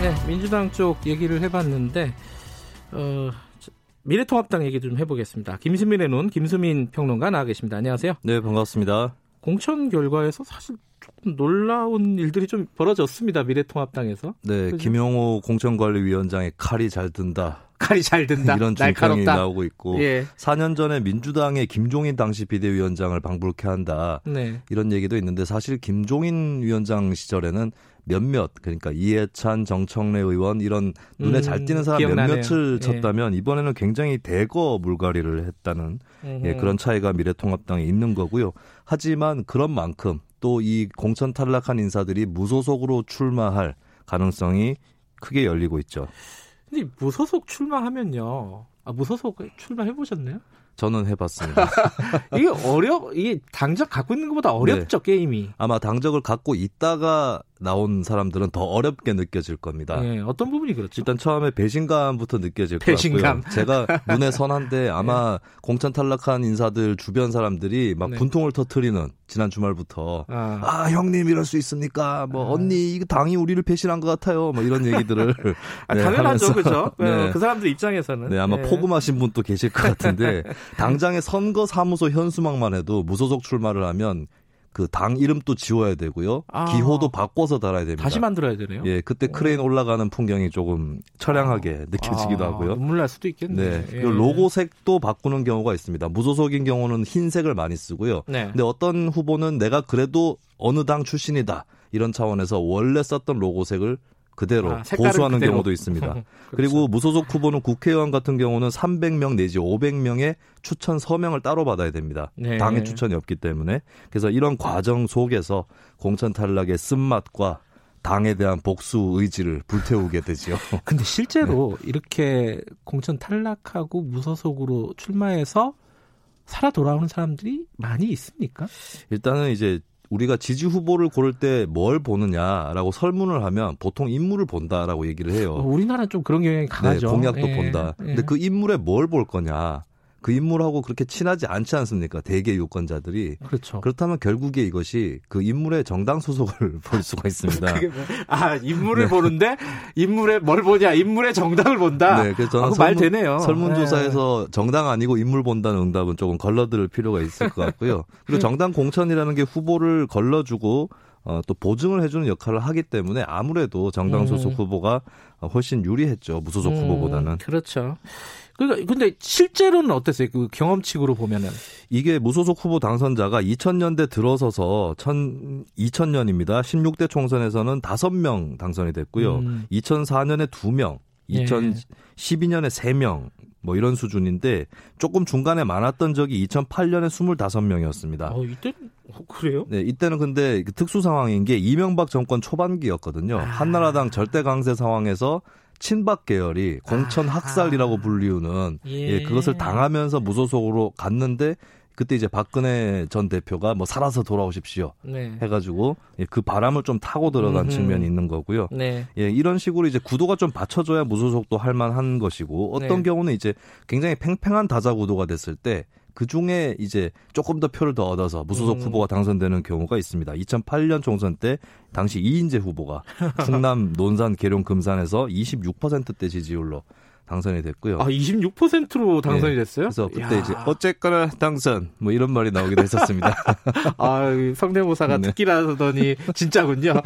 네, 민주당 쪽 얘기를 해봤는데 어, 미래통합당 얘기 좀 해보겠습니다. 김수민의 눈 김수민 평론가 나와 계십니다. 안녕하세요. 네, 반갑습니다. 공천 결과에서 사실 조금 놀라운 일들이 좀 벌어졌습니다. 미래통합당에서. 네, 그죠? 김용호 공천관리위원장의 칼이 잘 든다. 칼이 잘 든다. 이런 날카롭다. 나오고 있고 예. 4년 전에 민주당의 김종인 당시 비대위원장을 방불케 한다. 네. 이런 얘기도 있는데 사실 김종인 위원장 시절에는 몇몇 그러니까 이해찬, 정청래 의원 이런 눈에 음, 잘 띄는 사람 기억나네요. 몇몇을 예. 쳤다면 이번에는 굉장히 대거 물갈이를 했다는 예. 그런 차이가 미래통합당에 있는 거고요. 하지만 그런 만큼 또 이 공천 탈락한 인사들이 무소속으로 출마할 가능성이 크게 열리고 있죠. 근데 무소속 출마하면요. 아, 무소속 출마해 보셨나요? 저는 해봤습니다. 이게 어려 이게 당적 갖고 있는 것보다 어렵죠 네. 게임이. 아마 당적을 갖고 있다가 나온 사람들은 더 어렵게 느껴질 겁니다. 예, 어떤 부분이 그렇죠? 일단 처음에 배신감부터 느껴질 것 배신감. 같고요. 제가 눈에 선한데 아마 공천 탈락한 인사들 주변 사람들이 막 네. 분통을 터트리는 지난 주말부터 아, 아 형님 이럴 수 있습니까? 뭐 아. 언니 이거 당이 우리를 배신한 것 같아요. 뭐 이런 얘기들을 아, 네, 당연하죠, 그죠? 네. 그 사람들 입장에서는. 네, 아마 예. 포금하신 분도 계실 것 같은데 당장의 선거 사무소 현수막만 해도 무소속 출마를 하면 그 당 이름도 지워야 되고요. 아. 기호도 바꿔서 달아야 됩니다. 다시 만들어야 되네요. 예, 그때 크레인 올라가는 풍경이 조금 처량하게 느껴지기도 아, 하고요. 눈물 날 수도 있겠네. 네. 예. 그리고 로고 색도 바꾸는 경우가 있습니다. 무소속인 경우는 흰색을 많이 쓰고요. 네. 근데 어떤 후보는 내가 그래도 어느 당 출신이다. 이런 차원에서 원래 썼던 로고색을 그대로 아, 고수하는 그대로. 경우도 있습니다. 그렇죠. 그리고 무소속 후보는 국회의원 같은 경우는 300명 내지 500명의 추천 서명을 따로 받아야 됩니다. 네. 당의 추천이 없기 때문에. 그래서 이런 과정 속에서 공천 탈락의 쓴맛과 당에 대한 복수 의지를 불태우게 되죠. 근데 실제로 네. 이렇게 공천 탈락하고 무소속으로 출마해서 살아 돌아오는 사람들이 많이 있습니까? 일단은 이제 우리가 지지 후보를 고를 때 뭘 보느냐라고 설문을 하면 보통 인물을 본다라고 얘기를 해요. 어, 우리나라는 좀 그런 경향이 네, 강하죠. 공약도 예, 본다. 예. 근데 그 인물에 뭘 볼 거냐? 그 인물하고 그렇게 친하지 않지 않습니까? 대개 유권자들이. 그렇죠. 그렇다면 결국에 이것이 그 인물의 정당 소속을 볼 수가 있습니다. 뭐- 아 인물을 보는데 인물의 뭘 보냐? 인물의 정당을 본다. 네, 그래서 저는 아, 그거 말 설문- 되네요. 설문조사에서 정당 아니고 인물 본다는 응답은 조금 걸러들 필요가 있을 것 같고요. 그리고 정당 공천이라는 게 후보를 걸러주고 어, 또 보증을 해주는 역할을 하기 때문에 아무래도 정당 소속 음. 후보가 훨씬 유리했죠 무소속 음, 후보보다는. 그렇죠. 그러니까 근데 실제로는 어땠어요? 그 경험칙으로 보면은. 이게 무소속 후보 당선자가 2000년대 들어서서 천, 2000년입니다. 16대 총선에서는 5명 당선이 됐고요. 음. 2004년에 2명, 예. 2012년에 3명, 뭐 이런 수준인데 조금 중간에 많았던 적이 2008년에 25명이었습니다. 어 이때 어, 그래요? 네, 이때는 근데 그 특수 상황인 게 이명박 정권 초반기였거든요. 아. 한나라당 절대 강세 상황에서 친박 계열이 공천 아. 학살이라고 불리우는 예. 예, 그것을 당하면서 무소속으로 갔는데 그때 이제 박근혜 전 대표가 뭐 살아서 돌아오십시오 네. 해가지고 예, 그 바람을 좀 타고 들어간 음흠. 측면이 있는 거고요. 네. 예, 이런 식으로 이제 구도가 좀 받쳐줘야 무소속도 할 만한 것이고 어떤 네. 경우는 이제 굉장히 팽팽한 다자 구도가 됐을 때 그 중에 이제 조금 더 표를 더 얻어서 무소속 음. 후보가 당선되는 경우가 있습니다. 2008년 총선 때 당시 이인재 후보가 충남 논산 계룡 금산에서 26%대 지지율로 당선이 됐고요. 아 26%로 당선이 네. 됐어요? 그래서 그때 야. 이제 어쨌거나 당선 뭐 이런 말이 나오기도 했었습니다. 아, 이 성대모사가 네. 특기라더니 진짜군요.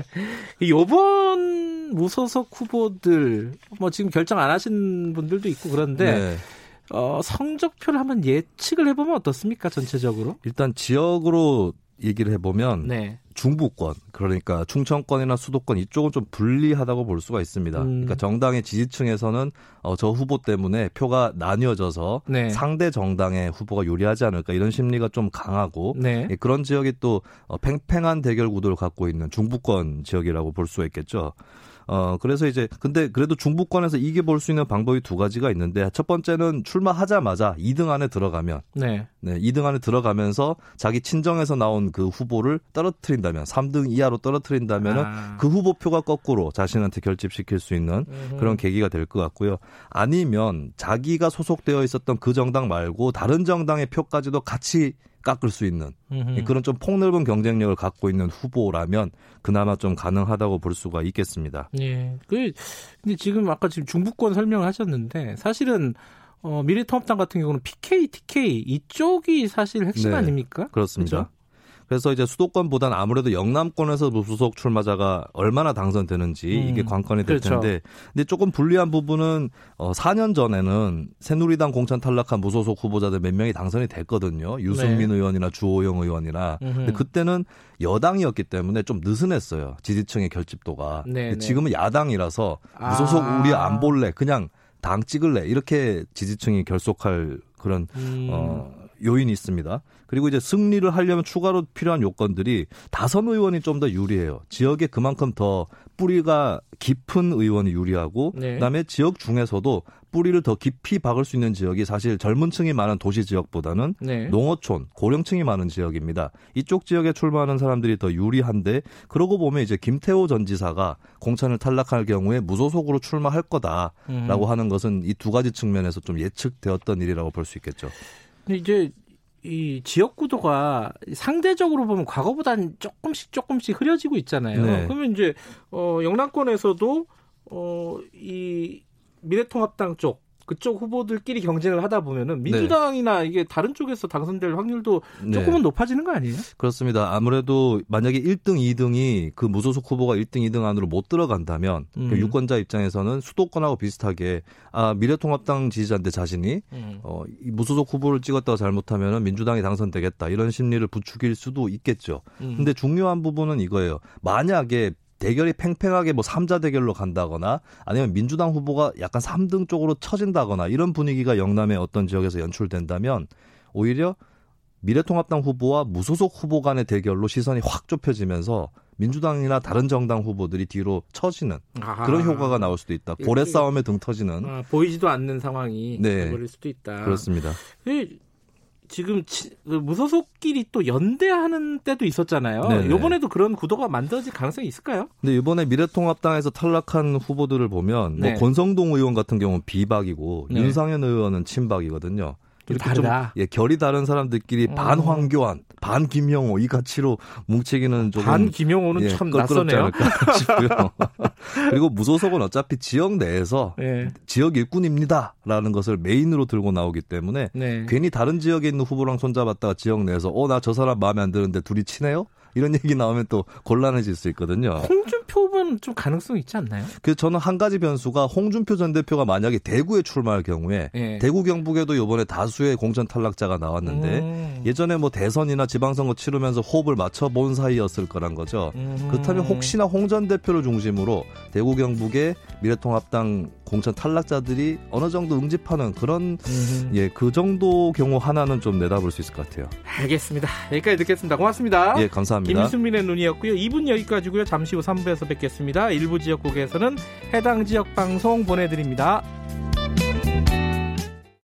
요번 무소속 후보들 뭐 지금 결정 안 하신 분들도 있고 그런데 네. 어, 성적표를 한번 예측을 해보면 어떻습니까 전체적으로? 일단 지역으로 얘기를 해보면 네. 중부권 그러니까 충청권이나 수도권 이쪽은 좀 불리하다고 볼 수가 있습니다. 음. 그러니까 정당의 지지층에서는 어, 저 후보 때문에 표가 나뉘어져서 네. 상대 정당의 후보가 유리하지 않을까 이런 심리가 좀 강하고 네. 예, 그런 지역이 또 어, 팽팽한 대결 구도를 갖고 있는 중부권 지역이라고 볼 수가 있겠죠. 어 그래서 이제 근데 그래도 중부권에서 이겨 볼 수 있는 방법이 두 가지가 있는데 첫 번째는 출마하자마자 2등 안에 들어가면 네. 네, 2등 안에 들어가면서 자기 친정에서 나온 그 후보를 떨어뜨린다면 3등 이하로 떨어뜨린다면은 아. 그 후보표가 거꾸로 자신한테 결집시킬 수 있는 음흠. 그런 계기가 될 것 같고요. 아니면 자기가 소속되어 있었던 그 정당 말고 다른 정당의 표까지도 같이 깎을 수 있는 음흠. 그런 좀 폭넓은 경쟁력을 갖고 있는 후보라면 그나마 좀 가능하다고 볼 수가 있겠습니다. 예. 그 근데 지금 아까 지금 중부권 설명을 하셨는데 사실은 어, 미래통합당 같은 경우는 PK, TK 이쪽이 사실 핵심 네. 아닙니까? 그렇습니다. 그죠? 그래서 이제 수도권보다는 아무래도 영남권에서 무소속 출마자가 얼마나 당선되는지 음, 이게 관건이 될 그렇죠. 텐데, 근데 조금 불리한 부분은 어 4년 전에는 새누리당 공천 탈락한 무소속 후보자들 몇 명이 당선이 됐거든요. 유승민 네. 의원이나 주호영 의원이나. 음흠. 근데 그때는 여당이었기 때문에 좀 느슨했어요. 지지층의 결집도가. 네, 근데 네. 지금은 야당이라서 무소속 아. 우리 안 볼래, 그냥 당 찍을래 이렇게 지지층이 결속할 그런 음. 어, 요인이 있습니다. 그리고 이제 승리를 하려면 추가로 필요한 요건들이 다선 의원이 좀 더 유리해요. 지역에 그만큼 더 뿌리가 깊은 의원이 유리하고 네. 그다음에 지역 중에서도 뿌리를 더 깊이 박을 수 있는 지역이 사실 젊은 층이 많은 도시 지역보다는 네. 농어촌, 고령층이 많은 지역입니다. 이쪽 지역에 출마하는 사람들이 더 유리한데 그러고 보면 이제 김태호 전 지사가 공천을 탈락할 경우에 무소속으로 출마할 거다라고 음. 하는 것은 이 두 가지 측면에서 좀 예측되었던 일이라고 볼 수 있겠죠. 근데 이제 이 지역 구도가 상대적으로 보면 과거보다는 조금씩 조금씩 흐려지고 있잖아요. 네. 그러면 이제 어 영남권에서도 어이 미래통합당 쪽 그쪽 후보들끼리 경쟁을 하다 보면은 민주당이나 이게 다른 쪽에서 당선될 확률도 네. 조금은 높아지는 거 아니에요? 그렇습니다. 아무래도 만약에 1등, 2등이 그 무소속 후보가 1등, 2등 안으로 못 들어간다면 음. 그 유권자 입장에서는 수도권하고 비슷하게 아 미래통합당 지지자인데 자신이 어, 이 무소속 후보를 찍었다가 잘못하면 민주당이 당선되겠다 이런 심리를 부추길 수도 있겠죠. 음. 근데 중요한 부분은 이거예요. 만약에 대결이 팽팽하게 뭐 3자 대결로 간다거나 아니면 민주당 후보가 약간 3등 쪽으로 처진다거나 이런 분위기가 영남의 어떤 지역에서 연출된다면 오히려 미래통합당 후보와 무소속 후보 간의 대결로 시선이 확 좁혀지면서 민주당이나 다른 정당 후보들이 뒤로 처지는 아하. 그런 효과가 나올 수도 있다. 고래 싸움에 등 터지는 아, 보이지도 않는 상황이 네. 돼버릴 수도 있다. 그렇습니다. 그 지금 치- 그 무소속끼리 또 연대하는 때도 있었잖아요. 네네. 이번에도 그런 구도가 만들어질 가능성이 있을까요? 근데 이번에 미래통합당에서 탈락한 후보들을 보면 네. 뭐 권성동 의원 같은 경우는 비박이고 네. 윤상현 의원은 친박이거든요. 좀 이렇게 좀 다르다. 예, 결이 다른 사람들끼리 어. 반 황교안, 반 김영호 이 가치로 뭉치기는 조금 반 김용호는 예, 참 낯서네요. 싶고요. 그리고 무소속은 어차피 지역 내에서 네. 지역 일꾼입니다라는 것을 메인으로 들고 나오기 때문에 네. 괜히 다른 지역에 있는 후보랑 손잡았다가 지역 내에서 어 나 저 사람 마음에 안 드는데 둘이 친해요? 이런 얘기 나오면 또 곤란해질 수 있거든요. 홍준표 후보는 좀 가능성 있지 않나요? 그래서 저는 한 가지 변수가 홍준표 전 대표가 만약에 대구에 출마할 경우에 예. 대구 경북에도 이번에 다수의 공천 탈락자가 나왔는데 음. 예전에 뭐 대선이나 지방선거 치르면서 호흡을 맞춰본 사이였을 거란 거죠. 음. 그렇다면 혹시나 홍 전 대표를 중심으로 대구 경북의 미래통합당 공천 탈락자들이 어느 정도 응집하는 그런 음. 예그 정도 경우 하나는 좀 내다볼 수 있을 것 같아요. 알겠습니다. 여기까지 듣겠습니다. 고맙습니다. 예 감사합니다. 김수민의 눈이었고요. 2분 여기까지고요. 잠시 후 3부에서 뵙겠습니다. 일부 지역국에서는 해당 지역 방송 보내드립니다.